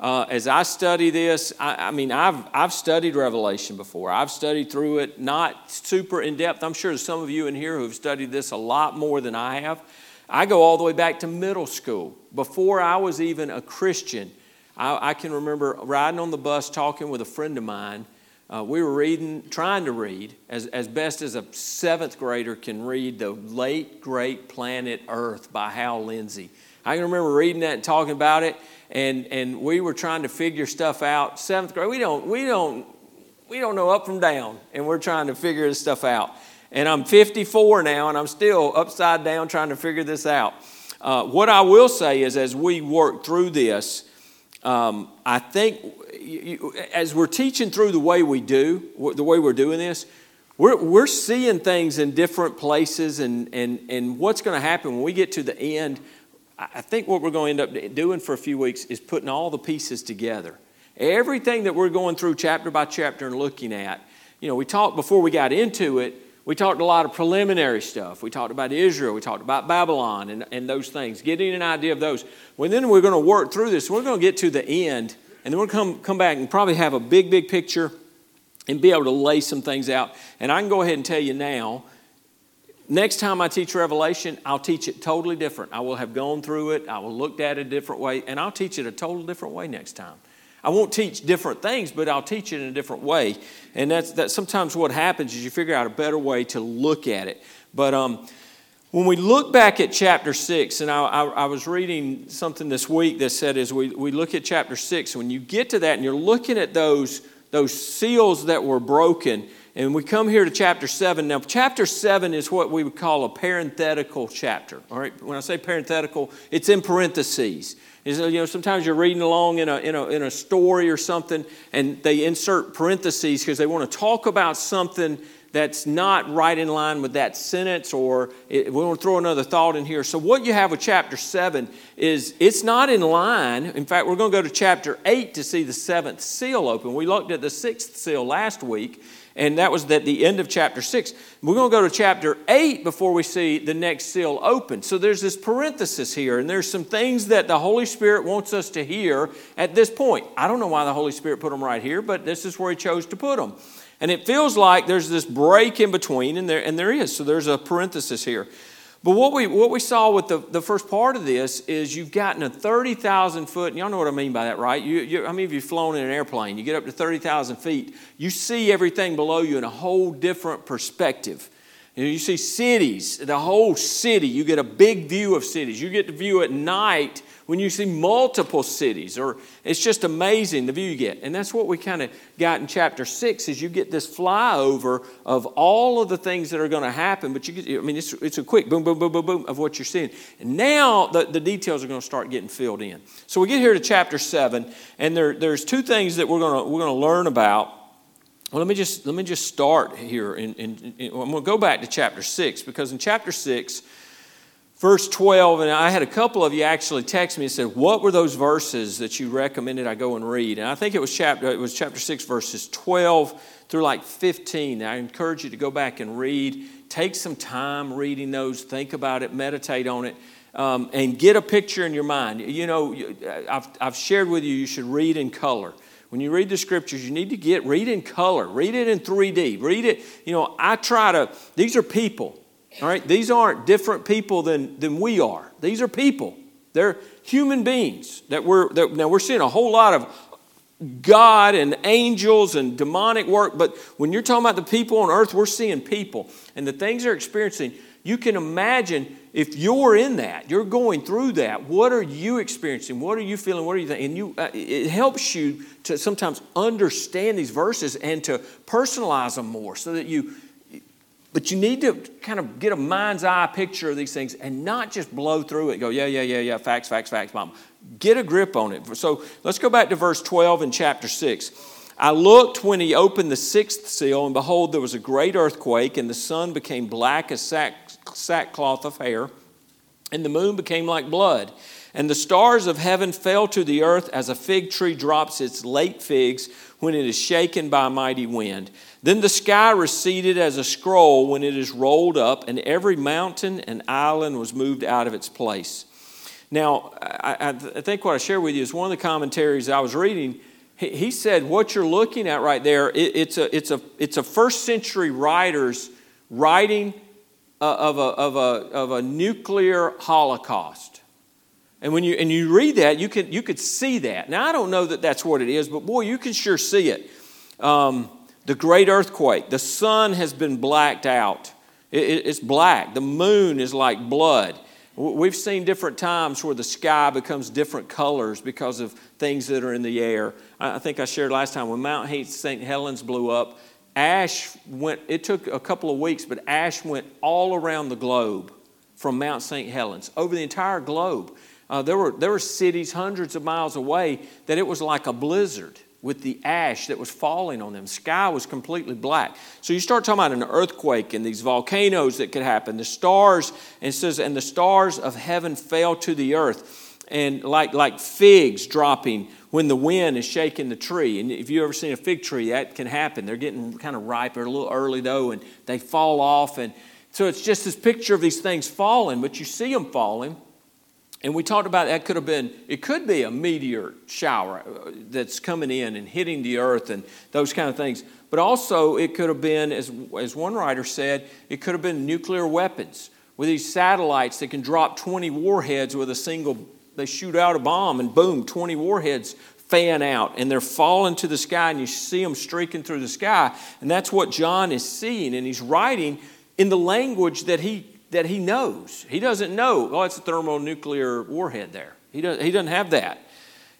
uh, as I study this, I, I, mean, I've, I've studied Revelation before. I've studied through it, not super in depth. I'm sure some of you in here who have studied this a lot more than I have. I go all the way back to middle school. Before I was even a Christian, I, I can remember riding on the bus talking with a friend of mine. Uh, we were reading, trying to read, as, as best as a seventh grader can read, The Late Great Planet Earth by Hal Lindsey. I can remember reading that and talking about it and and we were trying to figure stuff out. Seventh grade, we don't we don't we don't know up from down, and we're trying to figure this stuff out. And I'm 54 now, and I'm still upside down trying to figure this out. Uh, what I will say is, as we work through this, um, I think you, as we're teaching through the way we do, the way we're doing this, we're, we're seeing things in different places, and, and, and what's going to happen when we get to the end I think what we're going to end up doing for a few weeks is putting all the pieces together. Everything that we're going through chapter by chapter and looking at, you know, we talked before we got into it, we talked a lot of preliminary stuff. We talked about Israel, we talked about Babylon and, and those things, getting an idea of those. Well, then we're going to work through this. We're going to get to the end, and then we'll come, come back and probably have a big, big picture and be able to lay some things out. And I can go ahead and tell you now Next time I teach Revelation, I'll teach it totally different. I will have gone through it, I will look at it a different way, and I'll teach it a total different way next time. I won't teach different things, but I'll teach it in a different way. And that's, that's sometimes what happens is you figure out a better way to look at it. But um, when we look back at chapter 6, and I, I, I, was reading something this week that said as we, we look at chapter 6, when you get to that and you're looking at those, those seals that were broken, and we come here to chapter 7. Now, chapter 7 is what we would call a parenthetical chapter. All right, when I say parenthetical, it's in parentheses. Is, you know, sometimes you're reading along in a, in, a, in a story or something, and they insert parentheses because they want to talk about something that's not right in line with that sentence, or it, we want to throw another thought in here. So, what you have with chapter 7 is it's not in line. In fact, we're going to go to chapter 8 to see the seventh seal open. We looked at the sixth seal last week, and that was at the end of chapter 6. We're going to go to chapter 8 before we see the next seal open. So there's this parenthesis here, and there's some things that the Holy Spirit wants us to hear at this point. I don't know why the Holy Spirit put them right here, but this is where He chose to put them. And it feels like there's this break in between, and there, and there is. So there's a parenthesis here. But what we, what we saw with the, the first part of this is you've gotten a 30,000 foot, and y'all know what I mean by that, right? You, you, how many of you flown in an airplane? You get up to 30,000 feet, you see everything below you in a whole different perspective. You, know, you see cities, the whole city, you get a big view of cities. You get to view at night when you see multiple cities or it's just amazing the view you get. And that's what we kind of got in chapter 6 is you get this flyover of all of the things that are going to happen but you get i mean it's, it's a quick boom boom boom boom boom of what you're seeing. And now the, the details are going to start getting filled in. So we get here to chapter 7 and there, there's two things that we're going to we're going to learn about well, let me just let me just start here. In, in, in, I'm going to go back to chapter six because in chapter six, verse 12, and I had a couple of you actually text me and said, What were those verses that you recommended I go and read? And I think it was chapter, it was chapter 6, verses 12 through like 15. I encourage you to go back and read. Take some time reading those, think about it, meditate on it. Um, and get a picture in your mind. You know, I've, I've shared with you, you should read in color. When you read the scriptures, you need to get, read in color, read it in 3D, read it. You know, I try to, these are people. All right, these aren't different people than, than we are. These are people. They're human beings that we're that, now we're seeing a whole lot of God and angels and demonic work, but when you're talking about the people on earth, we're seeing people and the things they're experiencing. You can imagine if you're in that, you're going through that. What are you experiencing? What are you feeling? What are you thinking? And you, uh, it helps you to sometimes understand these verses and to personalize them more, so that you but you need to kind of get a mind's eye picture of these things and not just blow through it. Go, yeah, yeah, yeah, yeah, facts, facts, facts, mom. Get a grip on it. So let's go back to verse 12 in chapter 6. I looked when he opened the sixth seal, and behold, there was a great earthquake, and the sun became black as sack, sackcloth of hair, and the moon became like blood. And the stars of heaven fell to the earth as a fig tree drops its late figs when it is shaken by a mighty wind. Then the sky receded as a scroll when it is rolled up, and every mountain and island was moved out of its place. Now, I, I, think what I share with you is one of the commentaries I was reading. He, he said, What you're looking at right there, it, it's, a, it's, a, it's a first century writer's writing uh, of, a, of, a, of a nuclear holocaust. And when you, and you read that, you, can, you could see that. Now, I don't know that that's what it is, but boy, you can sure see it. Um, the great earthquake, the sun has been blacked out. It, it, it's black. The moon is like blood. We've seen different times where the sky becomes different colors because of things that are in the air. I think I shared last time when Mount St. Helens blew up, ash went, it took a couple of weeks, but ash went all around the globe from Mount St. Helens, over the entire globe. Uh, there, were, there were cities hundreds of miles away that it was like a blizzard with the ash that was falling on them. Sky was completely black. So you start talking about an earthquake and these volcanoes that could happen. The stars, and says, and the stars of heaven fell to the earth. And like, like figs dropping when the wind is shaking the tree. And if you've ever seen a fig tree, that can happen. They're getting kind of ripe, they're a little early though, and they fall off. And so it's just this picture of these things falling, but you see them falling. And we talked about that could have been, it could be a meteor shower uh, that's coming in and hitting the earth and those kind of things. But also, it could have been, as, as one writer said, it could have been nuclear weapons with these satellites that can drop 20 warheads with a single, they shoot out a bomb and boom, 20 warheads fan out and they're falling to the sky and you see them streaking through the sky. And that's what John is seeing. And he's writing in the language that he that he knows. He doesn't know, oh, it's a thermonuclear warhead there. He, does, he doesn't have that.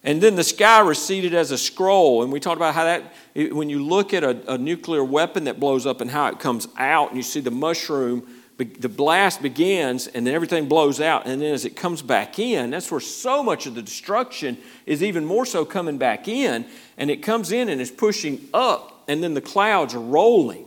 And then the sky receded as a scroll. And we talked about how that, when you look at a, a nuclear weapon that blows up and how it comes out, and you see the mushroom, the blast begins, and then everything blows out. And then as it comes back in, that's where so much of the destruction is even more so coming back in. And it comes in and is pushing up, and then the clouds are rolling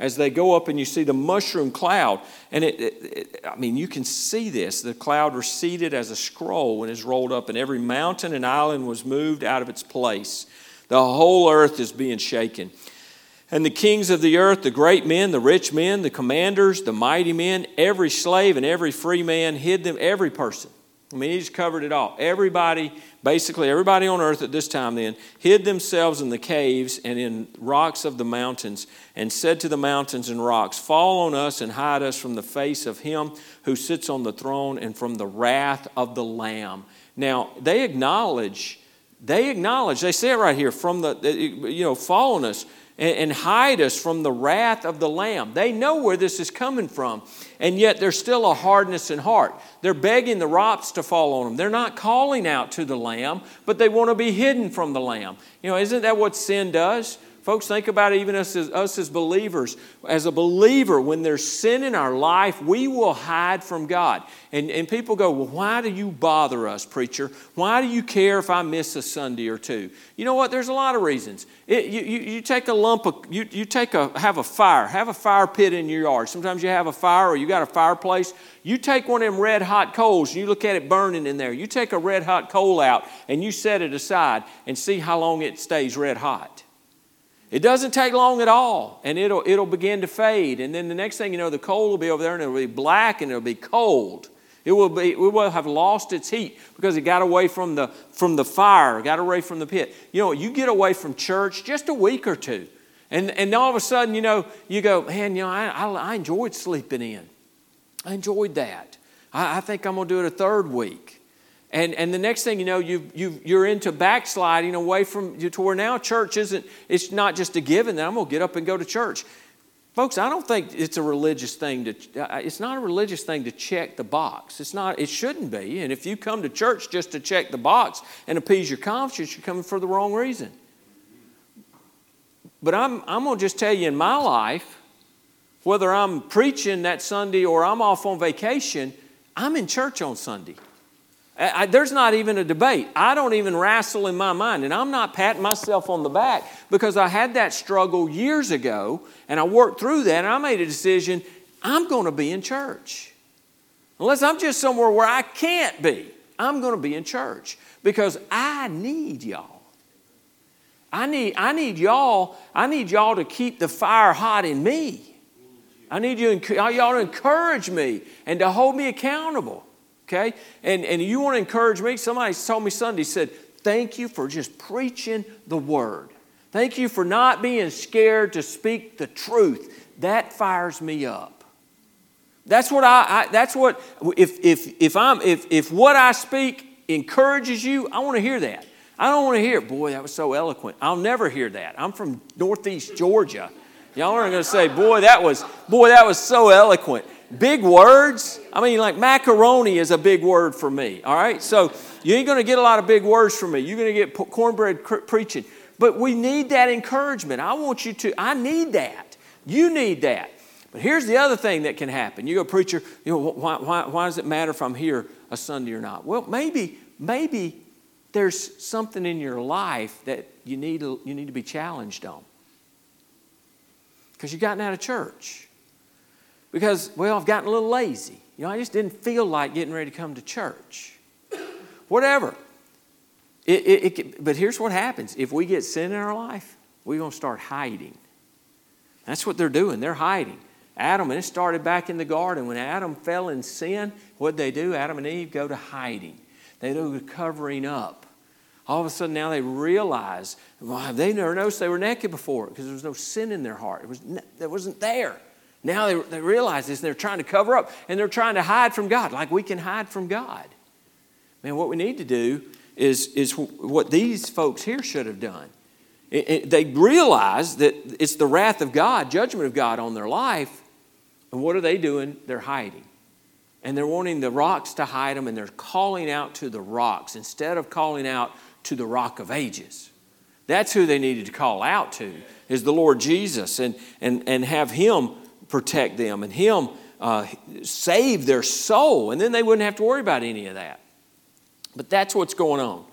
as they go up and you see the mushroom cloud. And it, it, it, I mean, you can see this. The cloud receded as a scroll when it's rolled up, and every mountain and island was moved out of its place. The whole earth is being shaken. And the kings of the earth, the great men, the rich men, the commanders, the mighty men, every slave and every free man hid them, every person I mean, he just covered it all. Everybody, basically, everybody on earth at this time then, hid themselves in the caves and in rocks of the mountains and said to the mountains and rocks, Fall on us and hide us from the face of him who sits on the throne and from the wrath of the Lamb. Now, they acknowledge, they acknowledge, they say it right here, from the, you know, fall on us and, hide us from the wrath of the Lamb. They know where this is coming from, and yet there's still a hardness in heart. They're begging the rocks to fall on them. They're not calling out to the Lamb, but they want to be hidden from the Lamb. You know, isn't that what sin does? Folks, think about it, even us as, us as believers. As a believer, when there's sin in our life, we will hide from God. And, and people go, Well, why do you bother us, preacher? Why do you care if I miss a Sunday or two? You know what? There's a lot of reasons. It, you, you, you, take a lump of, you, you take a, have a fire, have a fire pit in your yard. Sometimes you have a fire or you got a fireplace. You take one of them red hot coals and you look at it burning in there. You take a red hot coal out and you set it aside and see how long it stays red hot. It doesn't take long at all, and it'll, it'll begin to fade. And then the next thing you know, the coal will be over there and it'll be black and it'll be cold. It will, be, it will have lost its heat because it got away from the, from the fire, got away from the pit. You know, you get away from church just a week or two, and, and all of a sudden, you know, you go, man, you know, I, I, I enjoyed sleeping in. I enjoyed that. I, I think I'm going to do it a third week. And, and the next thing you know, you, you, you're into backsliding away from to where now church isn't, it's not just a given that I'm going to get up and go to church. Folks, I don't think it's a religious thing to, uh, it's not a religious thing to check the box. It's not, it shouldn't be. And if you come to church just to check the box and appease your conscience, you're coming for the wrong reason. But I'm, I'm going to just tell you in my life, whether I'm preaching that Sunday or I'm off on vacation, I'm in church on Sunday. I, there's not even a debate. I don't even wrestle in my mind. And I'm not patting myself on the back because I had that struggle years ago and I worked through that and I made a decision I'm going to be in church. Unless I'm just somewhere where I can't be, I'm going to be in church because I need y'all. I need, I need y'all, I need y'all to keep the fire hot in me. I need you, y'all to encourage me and to hold me accountable. Okay? And, and you want to encourage me? Somebody told me Sunday, said, Thank you for just preaching the word. Thank you for not being scared to speak the truth. That fires me up. That's what I, I that's what if if if I'm if if what I speak encourages you, I want to hear that. I don't want to hear, boy, that was so eloquent. I'll never hear that. I'm from Northeast Georgia. Y'all aren't to say, boy, that was, boy, that was so eloquent. Big words. I mean, like macaroni is a big word for me. All right, so you ain't going to get a lot of big words from me. You're going to get cornbread preaching. But we need that encouragement. I want you to. I need that. You need that. But here's the other thing that can happen. You go, preacher, you know, why, why, why does it matter if I'm here a Sunday or not? Well, maybe, maybe there's something in your life that you need you need to be challenged on. Because you've gotten out of church. Because, well, I've gotten a little lazy. You know, I just didn't feel like getting ready to come to church. Whatever. It, it, it, but here's what happens if we get sin in our life, we're going to start hiding. That's what they're doing. They're hiding. Adam, and it started back in the garden. When Adam fell in sin, what did they do? Adam and Eve go to hiding. They go to covering up. All of a sudden now they realize, well, they never noticed they were naked before because there was no sin in their heart. It, was, it wasn't there. Now they, they realize this and they're trying to cover up and they're trying to hide from God like we can hide from God. Man, what we need to do is, is what these folks here should have done. It, it, they realize that it's the wrath of God, judgment of God on their life, and what are they doing? They're hiding. And they're wanting the rocks to hide them, and they're calling out to the rocks instead of calling out to the rock of ages. That's who they needed to call out to, is the Lord Jesus, and, and, and have Him protect them and Him uh, save their soul. And then they wouldn't have to worry about any of that. But that's what's going on.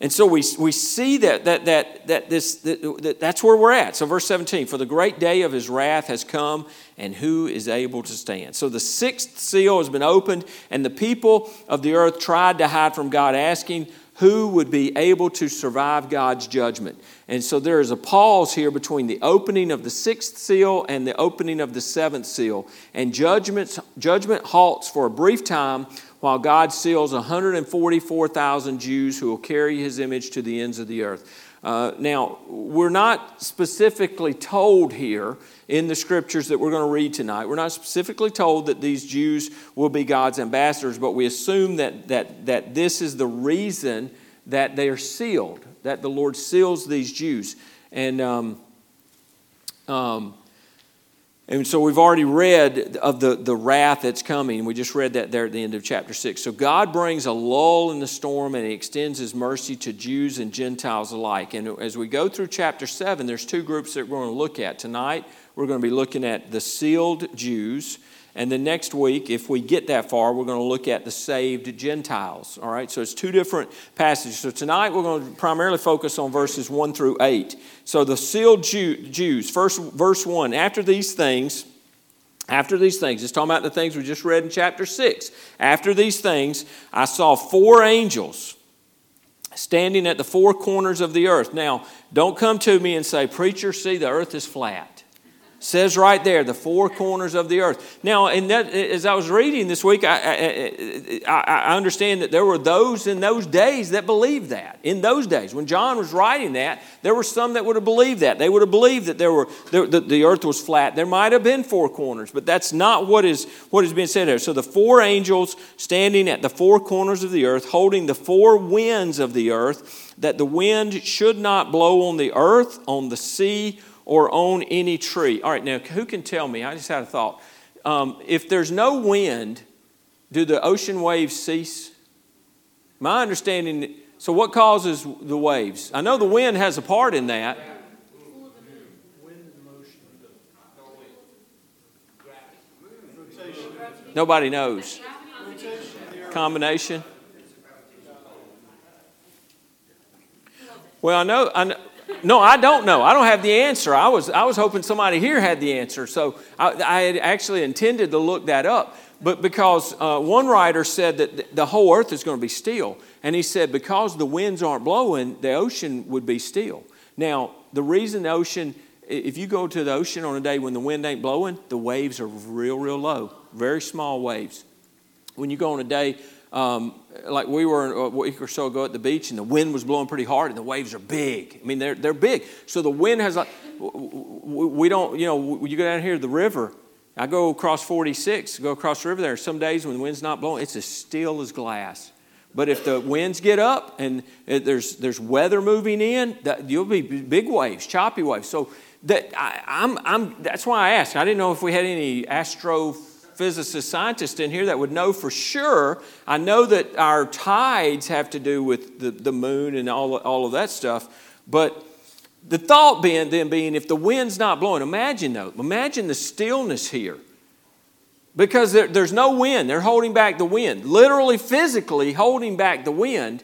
And so we, we see that, that, that, that, this, that, that that's where we're at. So, verse 17 For the great day of his wrath has come, and who is able to stand? So, the sixth seal has been opened, and the people of the earth tried to hide from God, asking, Who would be able to survive God's judgment? And so, there is a pause here between the opening of the sixth seal and the opening of the seventh seal. And judgment, judgment halts for a brief time while God seals 144,000 Jews who will carry his image to the ends of the earth. Uh, now, we're not specifically told here in the scriptures that we're going to read tonight, we're not specifically told that these Jews will be God's ambassadors, but we assume that, that, that this is the reason that they are sealed, that the Lord seals these Jews. And um, um, and so we've already read of the, the wrath that's coming. We just read that there at the end of chapter 6. So God brings a lull in the storm and He extends His mercy to Jews and Gentiles alike. And as we go through chapter 7, there's two groups that we're going to look at. Tonight, we're going to be looking at the sealed Jews and then next week, if we get that far, we're going to look at the saved Gentiles. All right, so it's two different passages. So tonight we're going to primarily focus on verses 1 through 8. So the sealed Jew, Jews, first verse 1 after these things, after these things, it's talking about the things we just read in chapter 6. After these things, I saw four angels standing at the four corners of the earth. Now, don't come to me and say, Preacher, see, the earth is flat says right there the four corners of the earth. Now and that as i was reading this week I, I, I, understand that there were those in those days that believed that. In those days when john was writing that there were some that would have believed that. They would have believed that there were the, the, the earth was flat. There might have been four corners but that's not what is what is being said here. so the four angels standing at the four corners of the earth holding the four winds of the earth that the wind should not blow on the earth on the sea or on any tree. All right, now who can tell me? I just had a thought. Um, if there's no wind, do the ocean waves cease? My understanding, so what causes the waves? I know the wind has a part in that. Nobody knows. Combination. Well, I know, I know no, I don't know. I don't have the answer. I was, I was hoping somebody here had the answer. So I, I had actually intended to look that up. But because uh, one writer said that the whole earth is going to be still. And he said because the winds aren't blowing, the ocean would be still. Now, the reason the ocean, if you go to the ocean on a day when the wind ain't blowing, the waves are real, real low, very small waves. when you go on a day um, like we were a week or so ago at the beach and the wind was blowing pretty hard and the waves are big. I mean, they're, they're big. So the wind has like, we don't, you know, you go down here to the river. I go across 46, go across the river there. Some days when the wind's not blowing, it's as still as glass. But if the winds get up and there's, there's weather moving in, that, you'll be big waves, choppy waves. So that, I, I'm, I'm, that's why I asked. I didn't know if we had any astrophysicist scientist in here that would know for sure. I know that our tides have to do with the, the moon and all, all of that stuff. But the thought being then being if the wind's not blowing, imagine though, imagine the stillness here because there, there's no wind. They're holding back the wind, literally, physically holding back the wind.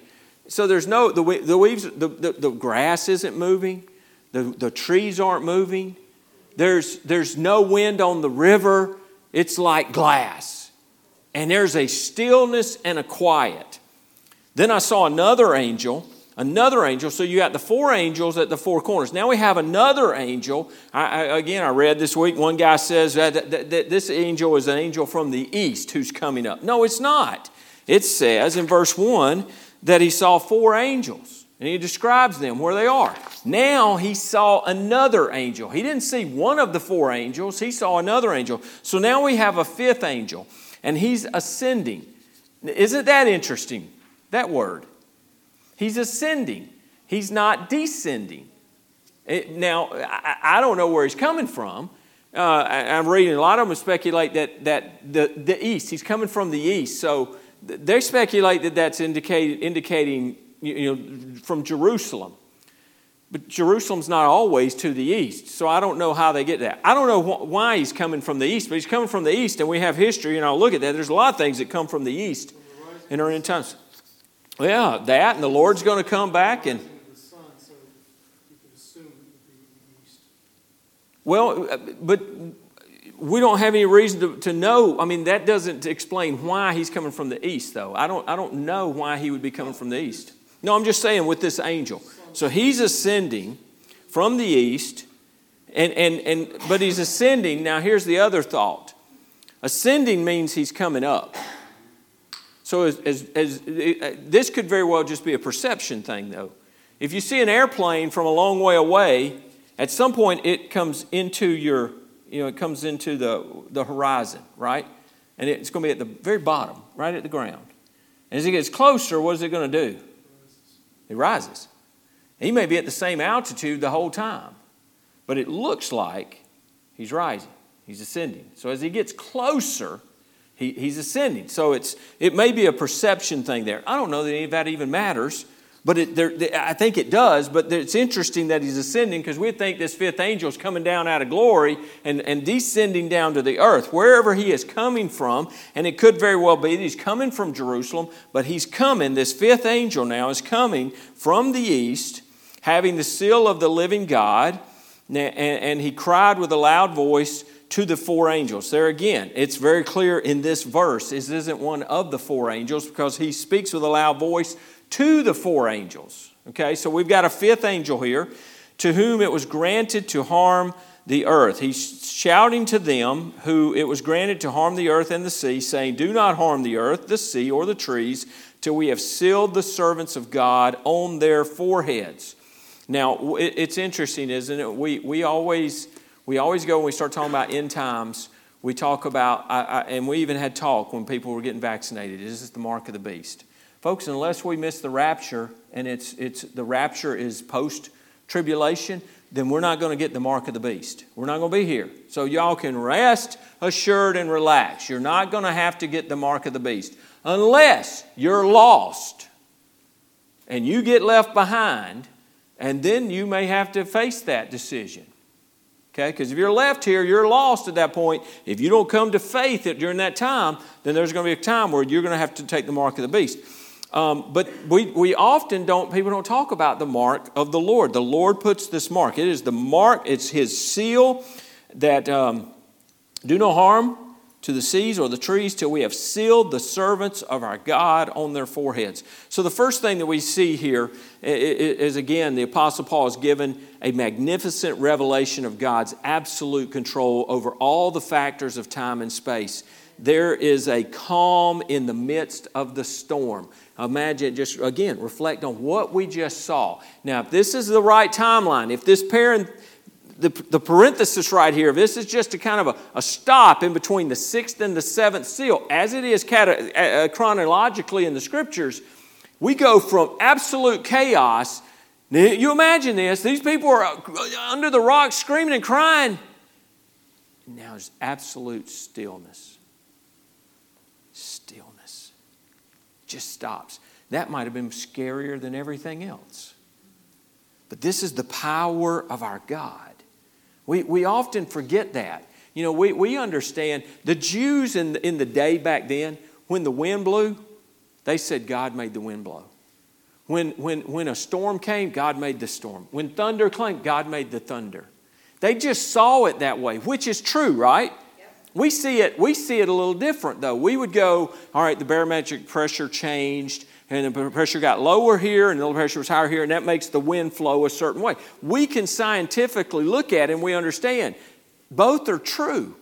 So there's no, the, the the, the, the grass isn't moving, the, the trees aren't moving, there's, there's no wind on the river. It's like glass. And there's a stillness and a quiet. Then I saw another angel another angel. So you got the four angels at the four corners. Now we have another angel. I, I, again, I read this week, one guy says that, that, that this angel is an angel from the east who's coming up. No, it's not. It says in verse 1 that he saw four angels, and he describes them where they are. Now he saw another angel. He didn't see one of the four angels, he saw another angel. So now we have a fifth angel, and he's ascending. Isn't that interesting? That word. He's ascending, he's not descending. It, now, I, I, don't know where he's coming from. Uh, I, am reading a lot of them speculate that, that the, the east, he's coming from the east. So they speculate that that's indicate, indicating you know, from Jerusalem. But Jerusalem's not always to the east, so I don't know how they get that. I don't know wh- why he's coming from the east, but he's coming from the east, and we have history, and I'll look at that. There's a lot of things that come from the east in our end times. Yeah, that, and the Lord's going to come back and. Well, but we don't have any reason to, to know. I mean, that doesn't explain why he's coming from the east, though. I don't, I don't know why he would be coming from the east. No, I'm just saying with this angel. So he's ascending from the east, and, and, and, but he's ascending. Now, here's the other thought ascending means he's coming up. So, as, as, as, uh, this could very well just be a perception thing, though. If you see an airplane from a long way away, at some point it comes into your, you know, it comes into the, the horizon, right? And it's going to be at the very bottom, right at the ground. And as it gets closer, what is it going to do? It rises. He may be at the same altitude the whole time, but it looks like he's rising, he's ascending. So as he gets closer, he, he's ascending. So it's, it may be a perception thing there. I don't know that any of that even matters, but it, there, I think it does. But it's interesting that he's ascending because we think this fifth angel is coming down out of glory and, and descending down to the earth, wherever he is coming from. And it could very well be that he's coming from Jerusalem, but he's coming, this fifth angel now is coming from the east, having the seal of the living God. And, and he cried with a loud voice, to the four angels. There again, it's very clear in this verse, this isn't one of the four angels because he speaks with a loud voice to the four angels. Okay, so we've got a fifth angel here to whom it was granted to harm the earth. He's shouting to them who it was granted to harm the earth and the sea, saying, Do not harm the earth, the sea, or the trees, till we have sealed the servants of God on their foreheads. Now, it's interesting, isn't it? We, we always we always go when we start talking about end times, we talk about, I, I, and we even had talk when people were getting vaccinated. Is this the mark of the beast? Folks, unless we miss the rapture and it's, it's, the rapture is post tribulation, then we're not going to get the mark of the beast. We're not going to be here. So y'all can rest assured and relax. You're not going to have to get the mark of the beast unless you're lost and you get left behind, and then you may have to face that decision. Okay? Because if you're left here, you're lost at that point. If you don't come to faith during that time, then there's going to be a time where you're going to have to take the mark of the beast. Um, but we, we often don't, people don't talk about the mark of the Lord. The Lord puts this mark. It is the mark, it's His seal that um, do no harm to the seas or the trees till we have sealed the servants of our God on their foreheads. So, the first thing that we see here is again, the Apostle Paul is given a magnificent revelation of God's absolute control over all the factors of time and space. there is a calm in the midst of the storm. Imagine, just again, reflect on what we just saw. Now, if this is the right timeline, if this parent, the, the parenthesis right here, this is just a kind of a, a, stop in between the sixth and the seventh seal, as it is cata, uh, chronologically in the scriptures, we go from absolute chaos. Now, you imagine this, these people are under the rock screaming and crying. Now there's absolute stillness. Stillness. Just stops. That might have been scarier than everything else. But this is the power of our God. We, we often forget that. You know, we, we understand the Jews in the, in the day back then, when the wind blew, they said God made the wind blow. When, when, when a storm came, God made the storm. When thunder came, God made the thunder. They just saw it that way, which is true, right? We see it, we see it a little different though. We would go, all right, the barometric pressure changed, and the pressure got lower here, and the pressure was higher here, and that makes the wind flow a certain way. We can scientifically look at it and we understand both are true.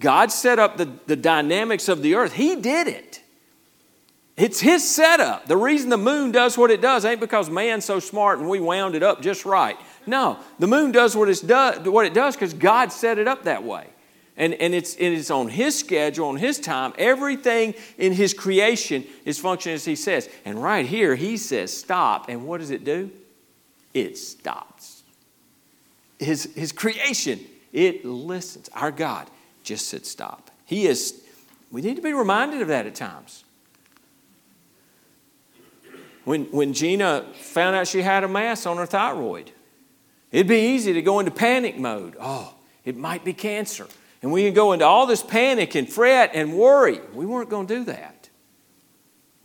God set up the, the dynamics of the earth, He did it. It's His setup. The reason the moon does what it does ain't because man's so smart and we wound it up just right. No, the moon does what, it's do, what it does because God set it up that way. And, and it's, it's on His schedule, on His time. Everything in His creation is functioning as He says. And right here, He says, stop. And what does it do? It stops. His, his creation, it listens. Our God just said, stop. He is, we need to be reminded of that at times. When, when Gina found out she had a mass on her thyroid, it'd be easy to go into panic mode. Oh, it might be cancer. And we can go into all this panic and fret and worry. We weren't going to do that.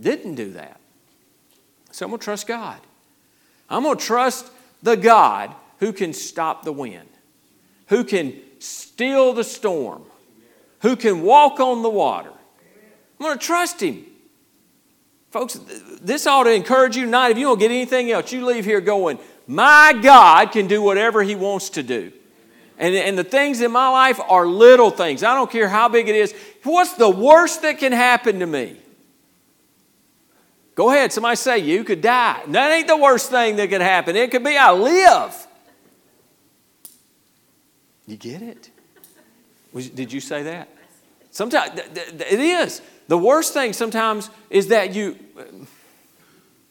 Didn't do that. So I'm going to trust God. I'm going to trust the God who can stop the wind, who can still the storm, who can walk on the water. I'm going to trust Him. Folks, this ought to encourage you tonight. If you don't get anything else, you leave here going, My God can do whatever He wants to do. And, and the things in my life are little things. I don't care how big it is. What's the worst that can happen to me? Go ahead, somebody say you could die. That ain't the worst thing that could happen. It could be I live. You get it? Did you say that? Sometimes it is. The worst thing sometimes is that you,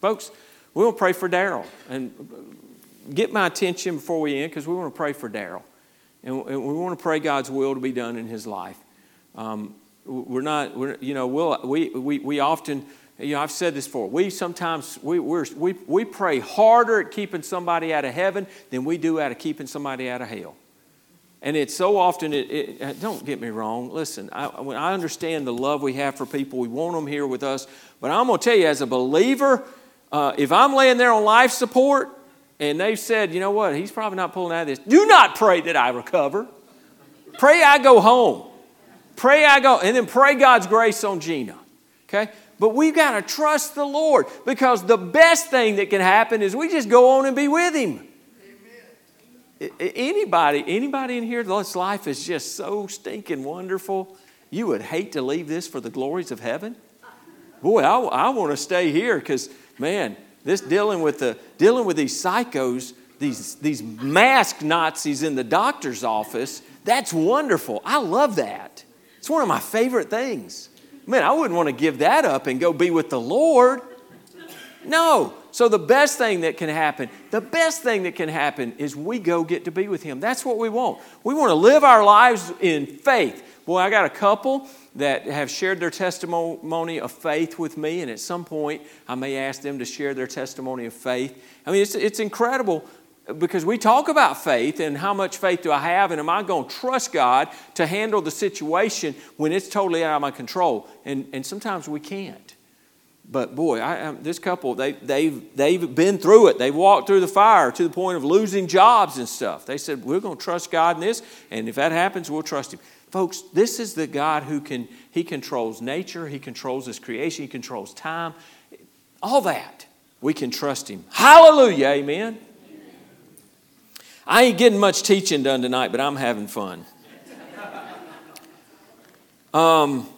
folks, we want to pray for Daryl. And get my attention before we end because we want to pray for Daryl. And, we want to pray God's will to be done in his life. Um, we're not, we're, you know, we'll, we, we, we often, you know, I've said this before. We sometimes, we, we we, pray harder at keeping somebody out of heaven than we do out of keeping somebody out of hell. And it's so often, it, it, don't get me wrong. Listen, I, I understand the love we have for people. We want them here with us. But I'm going to tell you, as a believer, uh, if I'm laying there on life support, and they've said, you know what, he's probably not pulling out of this. Do not pray that I recover. Pray I go home. Pray I go, and then pray God's grace on Gina. Okay? But we've got to trust the Lord because the best thing that can happen is we just go on and be with Him. Amen. Anybody, anybody in here, this life is just so stinking wonderful. You would hate to leave this for the glories of heaven. Boy, I, I want to stay here because, man, this dealing with, the, dealing with these psychos, these, these masked Nazis in the doctor's office, that's wonderful. I love that. It's one of my favorite things. Man, I wouldn't want to give that up and go be with the Lord. No. So, the best thing that can happen, the best thing that can happen is we go get to be with Him. That's what we want. We want to live our lives in faith. Boy, I got a couple that have shared their testimony of faith with me, and at some point I may ask them to share their testimony of faith. I mean, it's, it's incredible uh, because we talk about faith and how much faith do I have, and am I going to trust God to handle the situation when it's totally out of my control? And, and sometimes we can't. But boy, I, I, this couple, they, they've, they've been through it. They've walked through the fire to the point of losing jobs and stuff. They said, We're going to trust God in this, and if that happens, we'll trust Him. Folks, this is the God who can, He controls nature, He controls His creation, He controls time. All that, we can trust Him. Hallelujah, amen. I ain't getting much teaching done tonight, but I'm having fun. Um,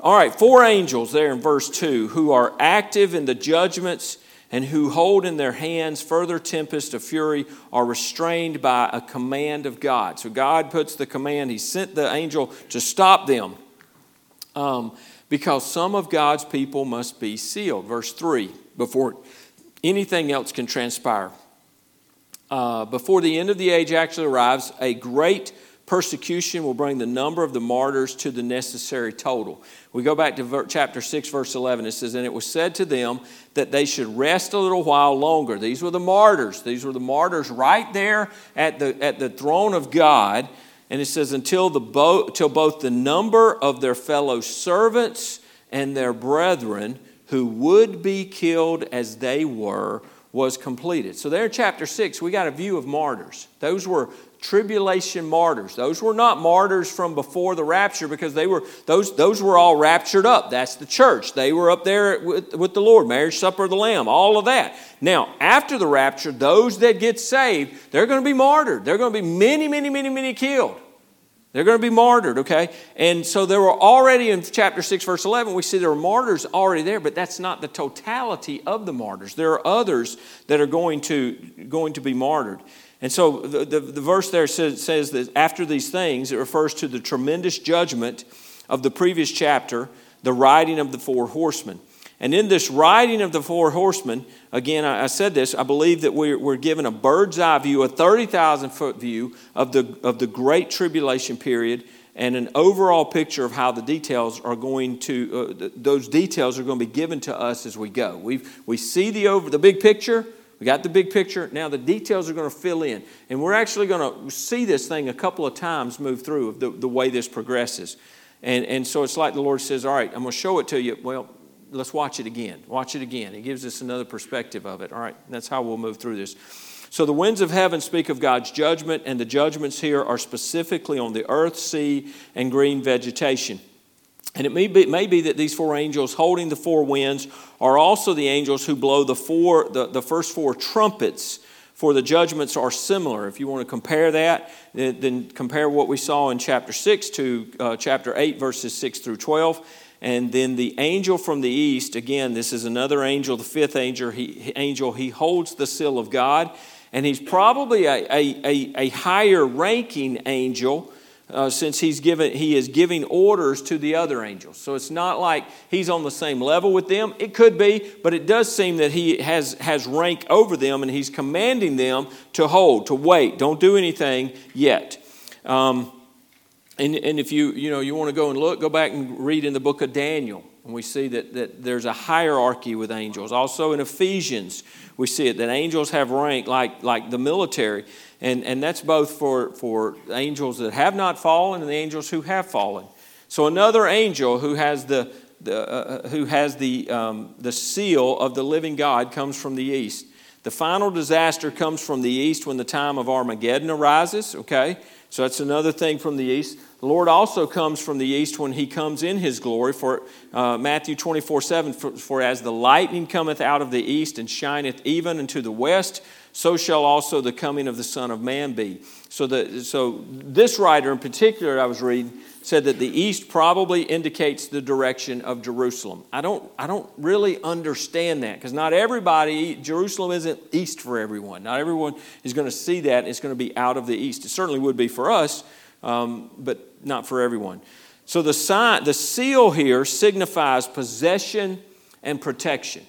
All right, four angels there in verse 2 who are active in the judgments and who hold in their hands further tempest of fury are restrained by a command of God. So God puts the command, He sent the angel to stop them um, because some of God's people must be sealed. Verse 3 before anything else can transpire. Uh, before the end of the age actually arrives, a great persecution will bring the number of the martyrs to the necessary total. We go back to chapter 6, verse 11. It says, And it was said to them that they should rest a little while longer. These were the martyrs. These were the martyrs right there at the, at the throne of God. And it says, Until, the bo- until both the number of their fellow servants and their brethren who would be killed as they were was completed. So, there in chapter 6, we got a view of martyrs. Those were tribulation martyrs. Those were not martyrs from before the rapture because they were those those were all raptured up. That's the church. They were up there with, with the Lord, marriage supper of the Lamb, all of that. Now, after the rapture, those that get saved, they're going to be martyred. They're going to be many, many, many, many killed. They're going to be martyred, okay? And so there were already in chapter 6, verse 11, we see there were martyrs already there, but that's not the totality of the martyrs. There are others that are going to, going to be martyred. And so the, the, the verse there says, says that after these things, it refers to the tremendous judgment of the previous chapter, the riding of the four horsemen. And in this riding of the four horsemen, again, I, I said this, I believe that we're, we're given a bird's eye view, a 30,000 foot view of the, of the great tribulation period and an overall picture of how the details are going to, uh, those details are going to be given to us as we go. we we see the, over, the big picture, we got the big picture. Now the details are going to fill in. And we're actually going to see this thing a couple of times move through the, the way this progresses. And, and so it's like the Lord says, All right, I'm going to show it to you. Well, let's watch it again. Watch it again. It gives us another perspective of it. All right, that's how we'll move through this. So the winds of heaven speak of God's judgment, and the judgments here are specifically on the earth, sea, and green vegetation. And it may be, may be, that these four angels holding the four winds are also the angels who blow the, four, the, the first four trumpets, for the judgments are similar. If you want to compare that, then compare what we saw in chapter 6 to uh, chapter 8, verses 6 through 12. And then the angel from the east, again, this is another angel, the fifth angel. He, angel, he holds the seal of God, and he's probably a, a, a, a higher ranking angel uh, since he's given, he is giving orders to the other angels. So it's not like he's on the same level with them. It could be, but it does seem that he has, has rank over them and he's commanding them to hold, to wait, don't do anything yet. Um, and, and if you, you, know, you want to go and look, go back and read in the book of Daniel. And we see that, that there's a hierarchy with angels. Also in Ephesians, we see it that angels have rank like, like the military. And, and that's both for, for angels that have not fallen and the angels who have fallen. So another angel who has the, the, uh, uh, who has the, um, the seal of the living God comes from the east. The final disaster comes from the east when the time of Armageddon arises, okay? So that's another thing from the east. The Lord also comes from the east when he comes in his glory. For uh, Matthew 24 7, for, for as the lightning cometh out of the east and shineth even unto the west, so shall also the coming of the Son of Man be. So, the, so this writer in particular I was reading said that the east probably indicates the direction of Jerusalem. I don't, I don't really understand that because not everybody, Jerusalem isn't east for everyone. Not everyone is going to see that. It's going to be out of the east. It certainly would be for us, um, but not for everyone. So the sign, the seal here signifies possession and protection.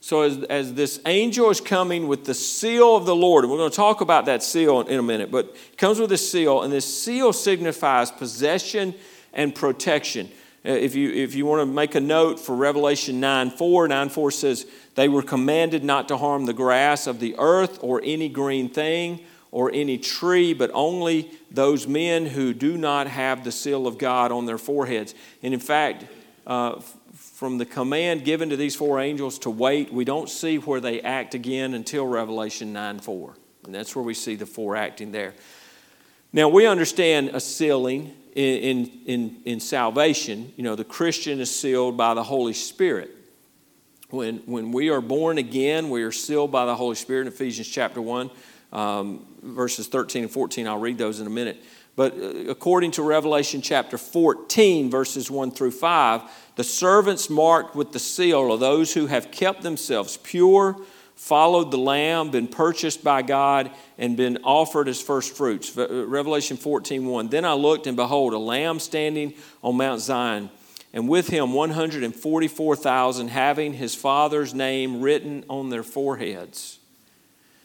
So, as, as this angel is coming with the seal of the Lord, and we're going to talk about that seal in a minute, but it comes with a seal, and this seal signifies possession and protection. Uh, if you, if you want to make a note for Revelation 9 4, 9 4 says, They were commanded not to harm the grass of the earth or any green thing or any tree, but only those men who do not have the seal of God on their foreheads. And in fact, uh, from the command given to these four angels to wait, we don't see where they act again until Revelation 9 4. And that's where we see the four acting there. Now, we understand a sealing in, in, in, in salvation. You know, the Christian is sealed by the Holy Spirit. When, when we are born again, we are sealed by the Holy Spirit in Ephesians chapter 1, um, verses 13 and 14. I'll read those in a minute. But uh, according to Revelation chapter 14, verses 1 through 5, the servants marked with the seal are those who have kept themselves pure, followed the Lamb, been purchased by God, and been offered as first fruits. Uh, Revelation 14, 1. Then I looked, and behold, a Lamb standing on Mount Zion, and with him 144,000, having his Father's name written on their foreheads.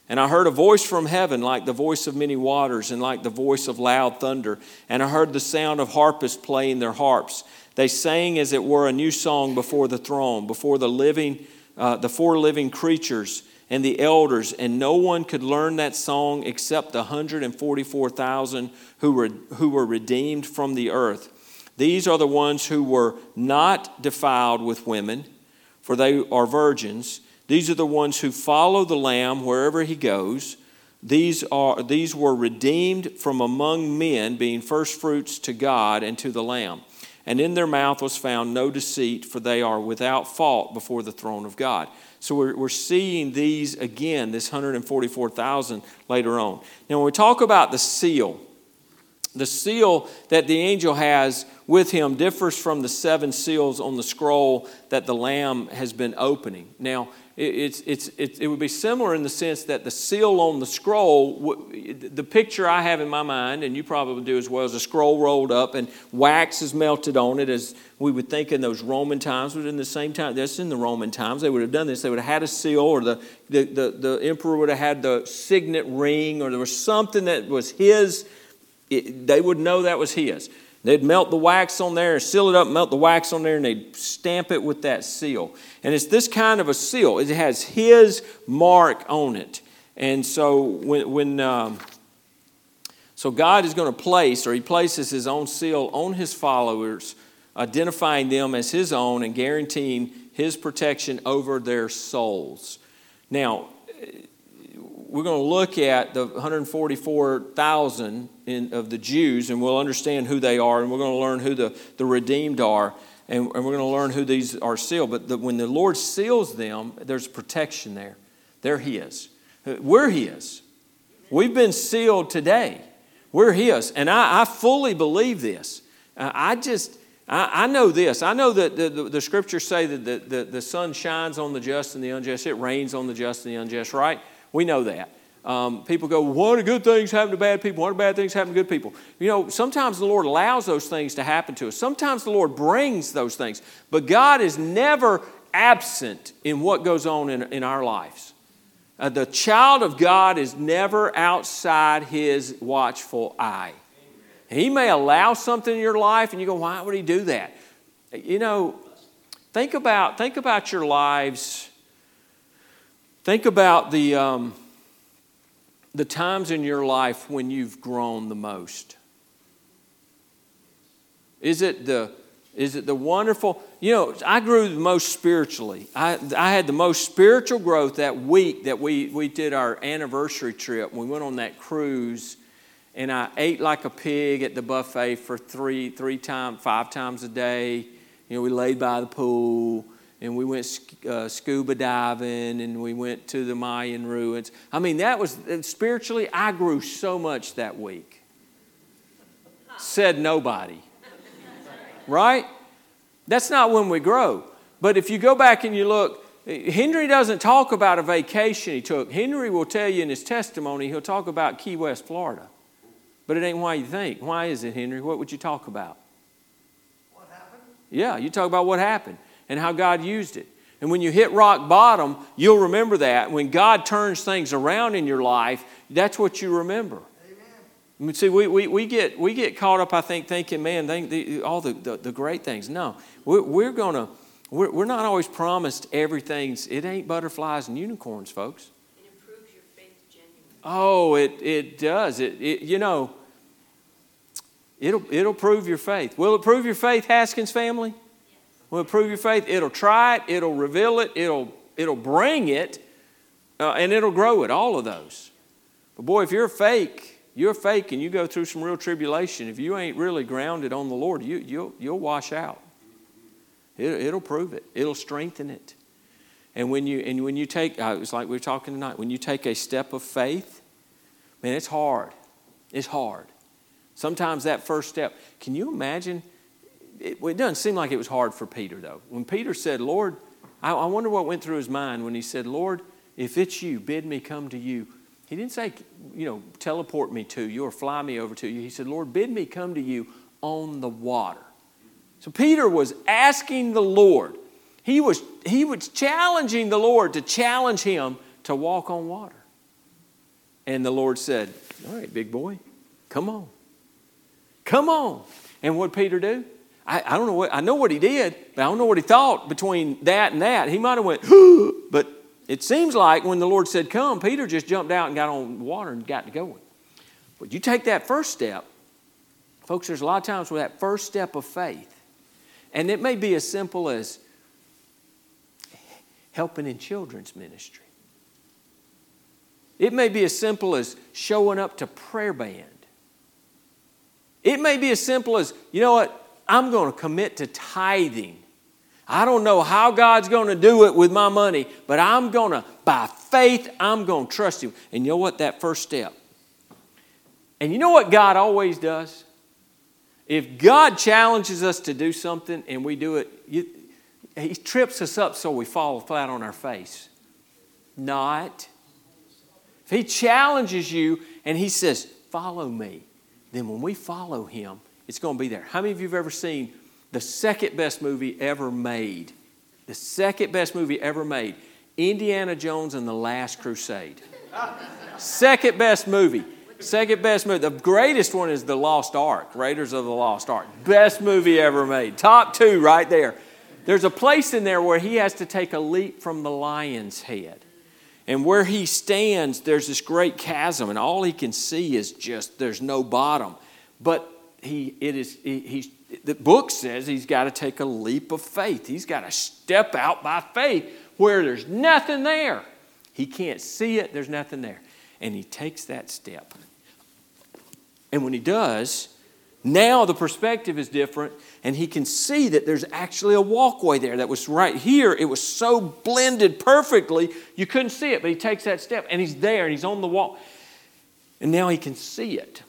And I heard a voice from heaven like the voice of many waters and like the voice of loud thunder. And I heard the sound of harpists playing their harps. They sang as it were a new song before the throne, before the living, uh, the four living creatures and the elders. And no one could learn that song except the 144,000 who were, who were redeemed from the earth. These are the ones who were not defiled with women, for they are virgins. These are the ones who follow the Lamb wherever he goes. These, are, these were redeemed from among men, being firstfruits to God and to the Lamb. And in their mouth was found no deceit, for they are without fault before the throne of God. So we're, we're seeing these again, this 144,000 later on. Now, when we talk about the seal, the seal that the angel has with him differs from the seven seals on the scroll that the Lamb has been opening. Now, it's, it's, it, it would be similar in the sense that the seal on the scroll, the picture I have in my mind, and you probably do as well, is a scroll rolled up and wax is melted on it, as we would think in those Roman times, but in the same time, that's in the Roman times, they would have done this. They would have had a seal, or the, the, the, the emperor would have had the signet ring, or there was something that was his. It, they would know that was his. They'd melt the wax on there, and seal it up, melt the wax on there, and they'd stamp it with that seal. And it's this kind of a seal. It has his mark on it. And so when, when um, so God is going to place, or He places His own seal on His followers, identifying them as His own and guaranteeing His protection over their souls. Now, we're going to look at the 144,000 of the Jews, and we'll understand who they are, and we're going to learn who the, the redeemed are, and, and we're going to learn who these are sealed. But the, when the Lord seals them, there's protection there. They're His. We're His. We've been sealed today. We're His. And I, I fully believe this. I just, I, I know this. I know that the, the, the scriptures say that the, the, the sun shines on the just and the unjust, it rains on the just and the unjust, right? We know that. Um, people go, what are good things happen to bad people? What are bad things happen to good people? You know, sometimes the Lord allows those things to happen to us. Sometimes the Lord brings those things. But God is never absent in what goes on in, in our lives. Uh, the child of God is never outside his watchful eye. He may allow something in your life and you go, why would he do that? You know, think about, think about your lives Think about the, um, the times in your life when you've grown the most. Is it the, is it the wonderful? You know, I grew the most spiritually. I, I had the most spiritual growth that week that we, we did our anniversary trip. We went on that cruise, and I ate like a pig at the buffet for three, three times, five times a day. You know, we laid by the pool and we went uh, scuba diving and we went to the Mayan ruins. I mean, that was spiritually, I grew so much that week. Said nobody. Right? That's not when we grow. But if you go back and you look, Henry doesn't talk about a vacation he took. Henry will tell you in his testimony, he'll talk about Key West, Florida. But it ain't why you think. Why is it, Henry? What would you talk about? What happened? Yeah, you talk about what happened and how God used it. And when you hit rock bottom, you'll remember that. When God turns things around in your life, that's what you remember. Amen. See, we, we, we, get, we get caught up, I think, thinking, man, they, they, all the, the, the, great things. No, we're, we're going to, we're, we're not always promised everything. It ain't butterflies and unicorns, folks. It improves your faith genuinely. Oh, it, it does. It, it, you know, it'll, it'll prove your faith. Will it prove your faith, Haskins family? Will it prove your faith? It'll try it, it'll reveal it, it'll, it'll bring it, uh, and it'll grow it, all of those. But boy, if you're fake, you're fake and you go through some real tribulation, if you ain't really grounded on the Lord, you, you'll, you'll wash out. It, it'll prove it, it'll strengthen it. And when you, and when you take, uh, it's like we were talking tonight, when you take a step of faith, man, it's hard. It's hard. Sometimes that first step. Can you imagine? It, it doesn't seem like it was hard for Peter, though. When Peter said, Lord, I, I wonder what went through his mind when he said, Lord, if it's you, bid me come to you. He didn't say, you know, teleport me to you or fly me over to you. He said, Lord, bid me come to you on the water. So Peter was asking the Lord. He was, he was challenging the Lord to challenge him to walk on water. And the Lord said, All right, big boy, come on. Come on. And what Peter do? I, I don't know what I know what he did, but I don't know what he thought between that and that. He might have went, but it seems like when the Lord said, Come, Peter just jumped out and got on water and got to going. But you take that first step, folks, there's a lot of times with that first step of faith. And it may be as simple as helping in children's ministry. It may be as simple as showing up to prayer band. It may be as simple as, you know what, I'm going to commit to tithing. I don't know how God's going to do it with my money, but I'm going to, by faith, I'm going to trust Him. And you know what? That first step. And you know what God always does? If God challenges us to do something and we do it, you, He trips us up so we fall flat on our face. Not. If He challenges you and He says, Follow me, then when we follow Him, it's going to be there. How many of you have ever seen the second best movie ever made? The second best movie ever made Indiana Jones and the Last Crusade. second best movie. Second best movie. The greatest one is The Lost Ark, Raiders of the Lost Ark. Best movie ever made. Top two right there. There's a place in there where he has to take a leap from the lion's head. And where he stands, there's this great chasm, and all he can see is just there's no bottom. But he, it is, he, he, the book says he's got to take a leap of faith. He's got to step out by faith where there's nothing there. He can't see it, there's nothing there. And he takes that step. And when he does, now the perspective is different, and he can see that there's actually a walkway there that was right here. It was so blended perfectly, you couldn't see it, but he takes that step, and he's there, and he's on the wall. And now he can see it.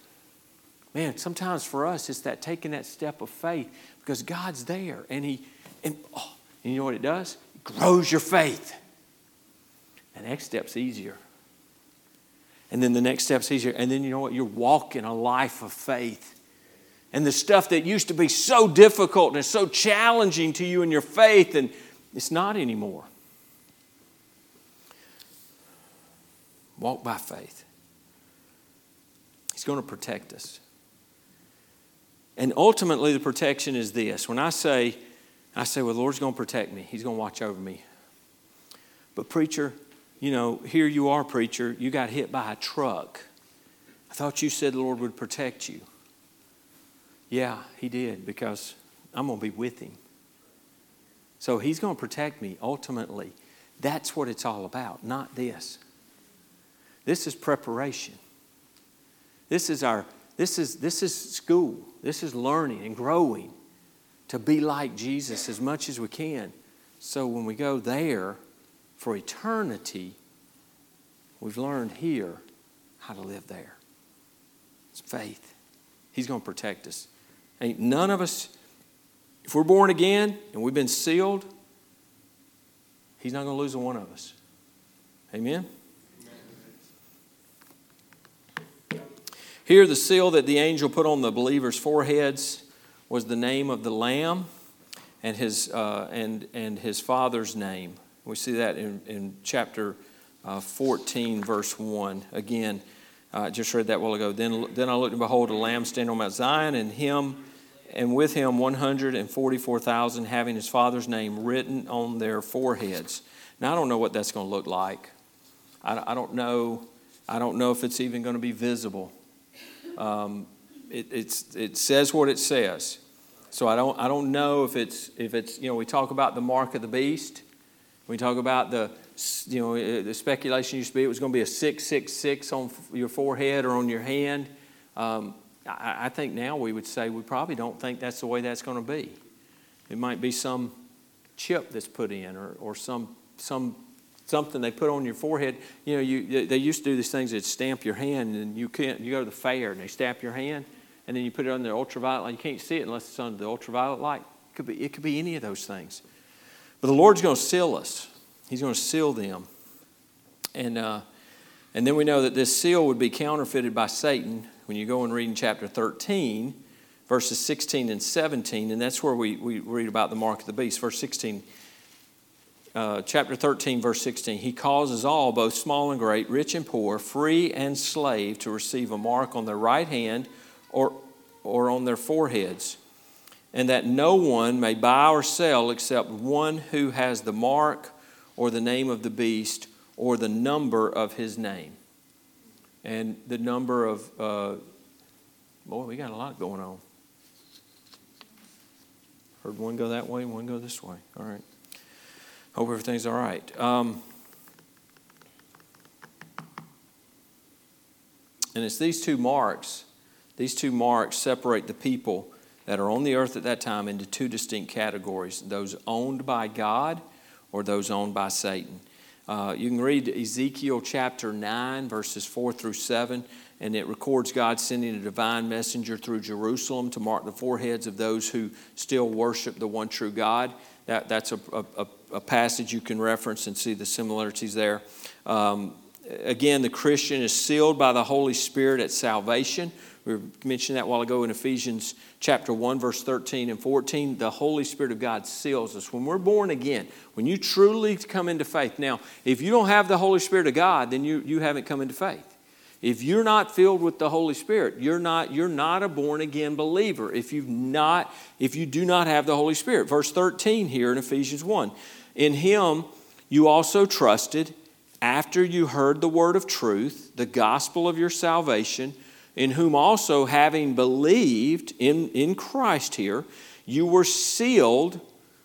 Man, sometimes for us, it's that taking that step of faith because God's there, and he, and, oh, and you know what it does? It grows your faith. The next step's easier. And then the next step's easier. And then you know what? You're walking a life of faith. And the stuff that used to be so difficult and so challenging to you in your faith, and it's not anymore. Walk by faith. He's going to protect us. And ultimately, the protection is this. When I say, I say, well, the Lord's going to protect me, He's going to watch over me. But, preacher, you know, here you are, preacher, you got hit by a truck. I thought you said the Lord would protect you. Yeah, He did, because I'm going to be with Him. So He's going to protect me ultimately. That's what it's all about, not this. This is preparation. This is our this is this is school. This is learning and growing to be like Jesus as much as we can. So when we go there, for eternity, we've learned here how to live there. It's faith. He's going to protect us. Ain't none of us, if we're born again and we've been sealed, He's not going to lose one of us. Amen? Here, the seal that the angel put on the believers' foreheads was the name of the Lamb and his, uh, and, and his Father's name. We see that in, in chapter uh, 14, verse 1. Again, I uh, just read that while ago. Then, then I looked and behold a lamb standing on Mount Zion, and him and with him 144,000 having his father's name written on their foreheads. Now I don't know what that's going to look like. I, I don't know. I don't know if it's even going to be visible. Um, it, it says what it says. So I don't, I don't know if it's, if it's, you know, we talk about the mark of the beast. We talk about the, you know, uh, the speculation used to be it was going to be a 666 on your forehead or on your hand. Um, I, I think now we would say we probably don't think that's the way that's going to be. It might be some chip that's put in or, or some, some something they put on your forehead. You know, you, they used to do these things that stamp your hand, and you can't. You go to the fair and they stamp your hand, and then you put it under the ultraviolet light. You can't see it unless it's under the ultraviolet light. It could be, it could be any of those things. But the Lord's going to seal us. He's going to seal them. And, uh, and then we know that this seal would be counterfeited by Satan when you go and read in chapter 13, verses 16 and 17, and that's where we, we read about the mark of the beast. Verse 16, uh, chapter 13, verse 16. He causes all, both small and great, rich and poor, free and slave, to receive a mark on their right hand or, or on their foreheads, and that no one may buy or sell except one who has the mark or the name of the beast or the number of his name. And the number of, uh, boy, we got a lot going on. Heard one go that way, one go this way. All right. Hope everything's all right. Um, and it's these two marks, these two marks separate the people that are on the earth at that time into two distinct categories those owned by God or those owned by Satan. Uh, you can read Ezekiel chapter 9, verses 4 through 7, and it records God sending a divine messenger through Jerusalem to mark the foreheads of those who still worship the one true God. That, that's a, a, a passage you can reference and see the similarities there. Um, again, the Christian is sealed by the Holy Spirit at salvation. We mentioned that a while ago in Ephesians chapter 1, verse 13 and 14. The Holy Spirit of God seals us. When we're born again, when you truly come into faith. Now, if you don't have the Holy Spirit of God, then you, you haven't come into faith. If you're not filled with the Holy Spirit, you're not, you're not a born again believer. If you've not, if you do not have the Holy Spirit. Verse 13 here in Ephesians 1. In him you also trusted after you heard the word of truth, the gospel of your salvation in whom also, having believed in, in Christ here, you were sealed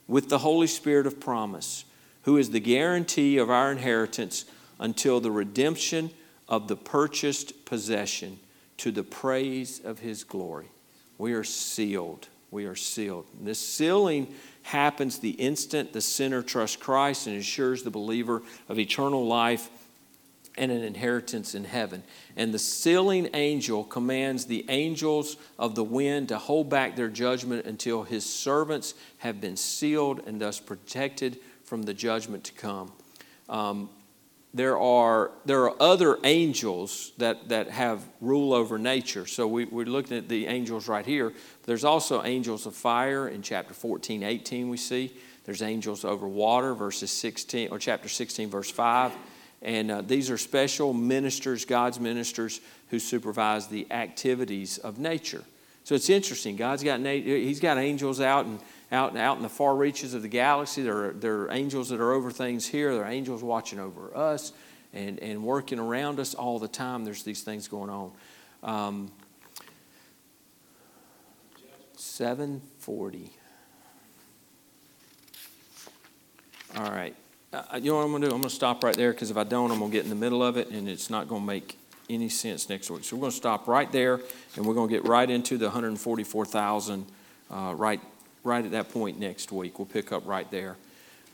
with the Holy Spirit of promise, who is the guarantee of our inheritance until the redemption of the purchased possession to the praise of his glory. We are sealed. We are sealed. This sealing happens the instant the sinner trusts Christ and assures the believer of eternal life and an inheritance in heaven. And the sealing angel commands the angels of the wind to hold back their judgment until his servants have been sealed and thus protected from the judgment to come. Um, there are, there are other angels that, that have rule over nature. So we, we're looking at the angels right here. There's also angels of fire in chapter 14, 18, we see. There's angels over water, verses 16, or chapter 16, verse 5. And uh, these are special ministers, God's ministers, who supervise the activities of nature. So it's interesting. God's got He's got angels out and out out in the far reaches of the galaxy. There are, there are angels that are over things here. There are angels watching over us and, and working around us all the time. There's these things going on. Um, 740. All right. Uh, you know what I'm going to do? I'm going to stop right there because if I don't, I'm going to get in the middle of it and it's not going to make any sense next week. So we're going to stop right there and we're going to get right into the 144,000 uh, right, right at that point next week. We'll pick up right there.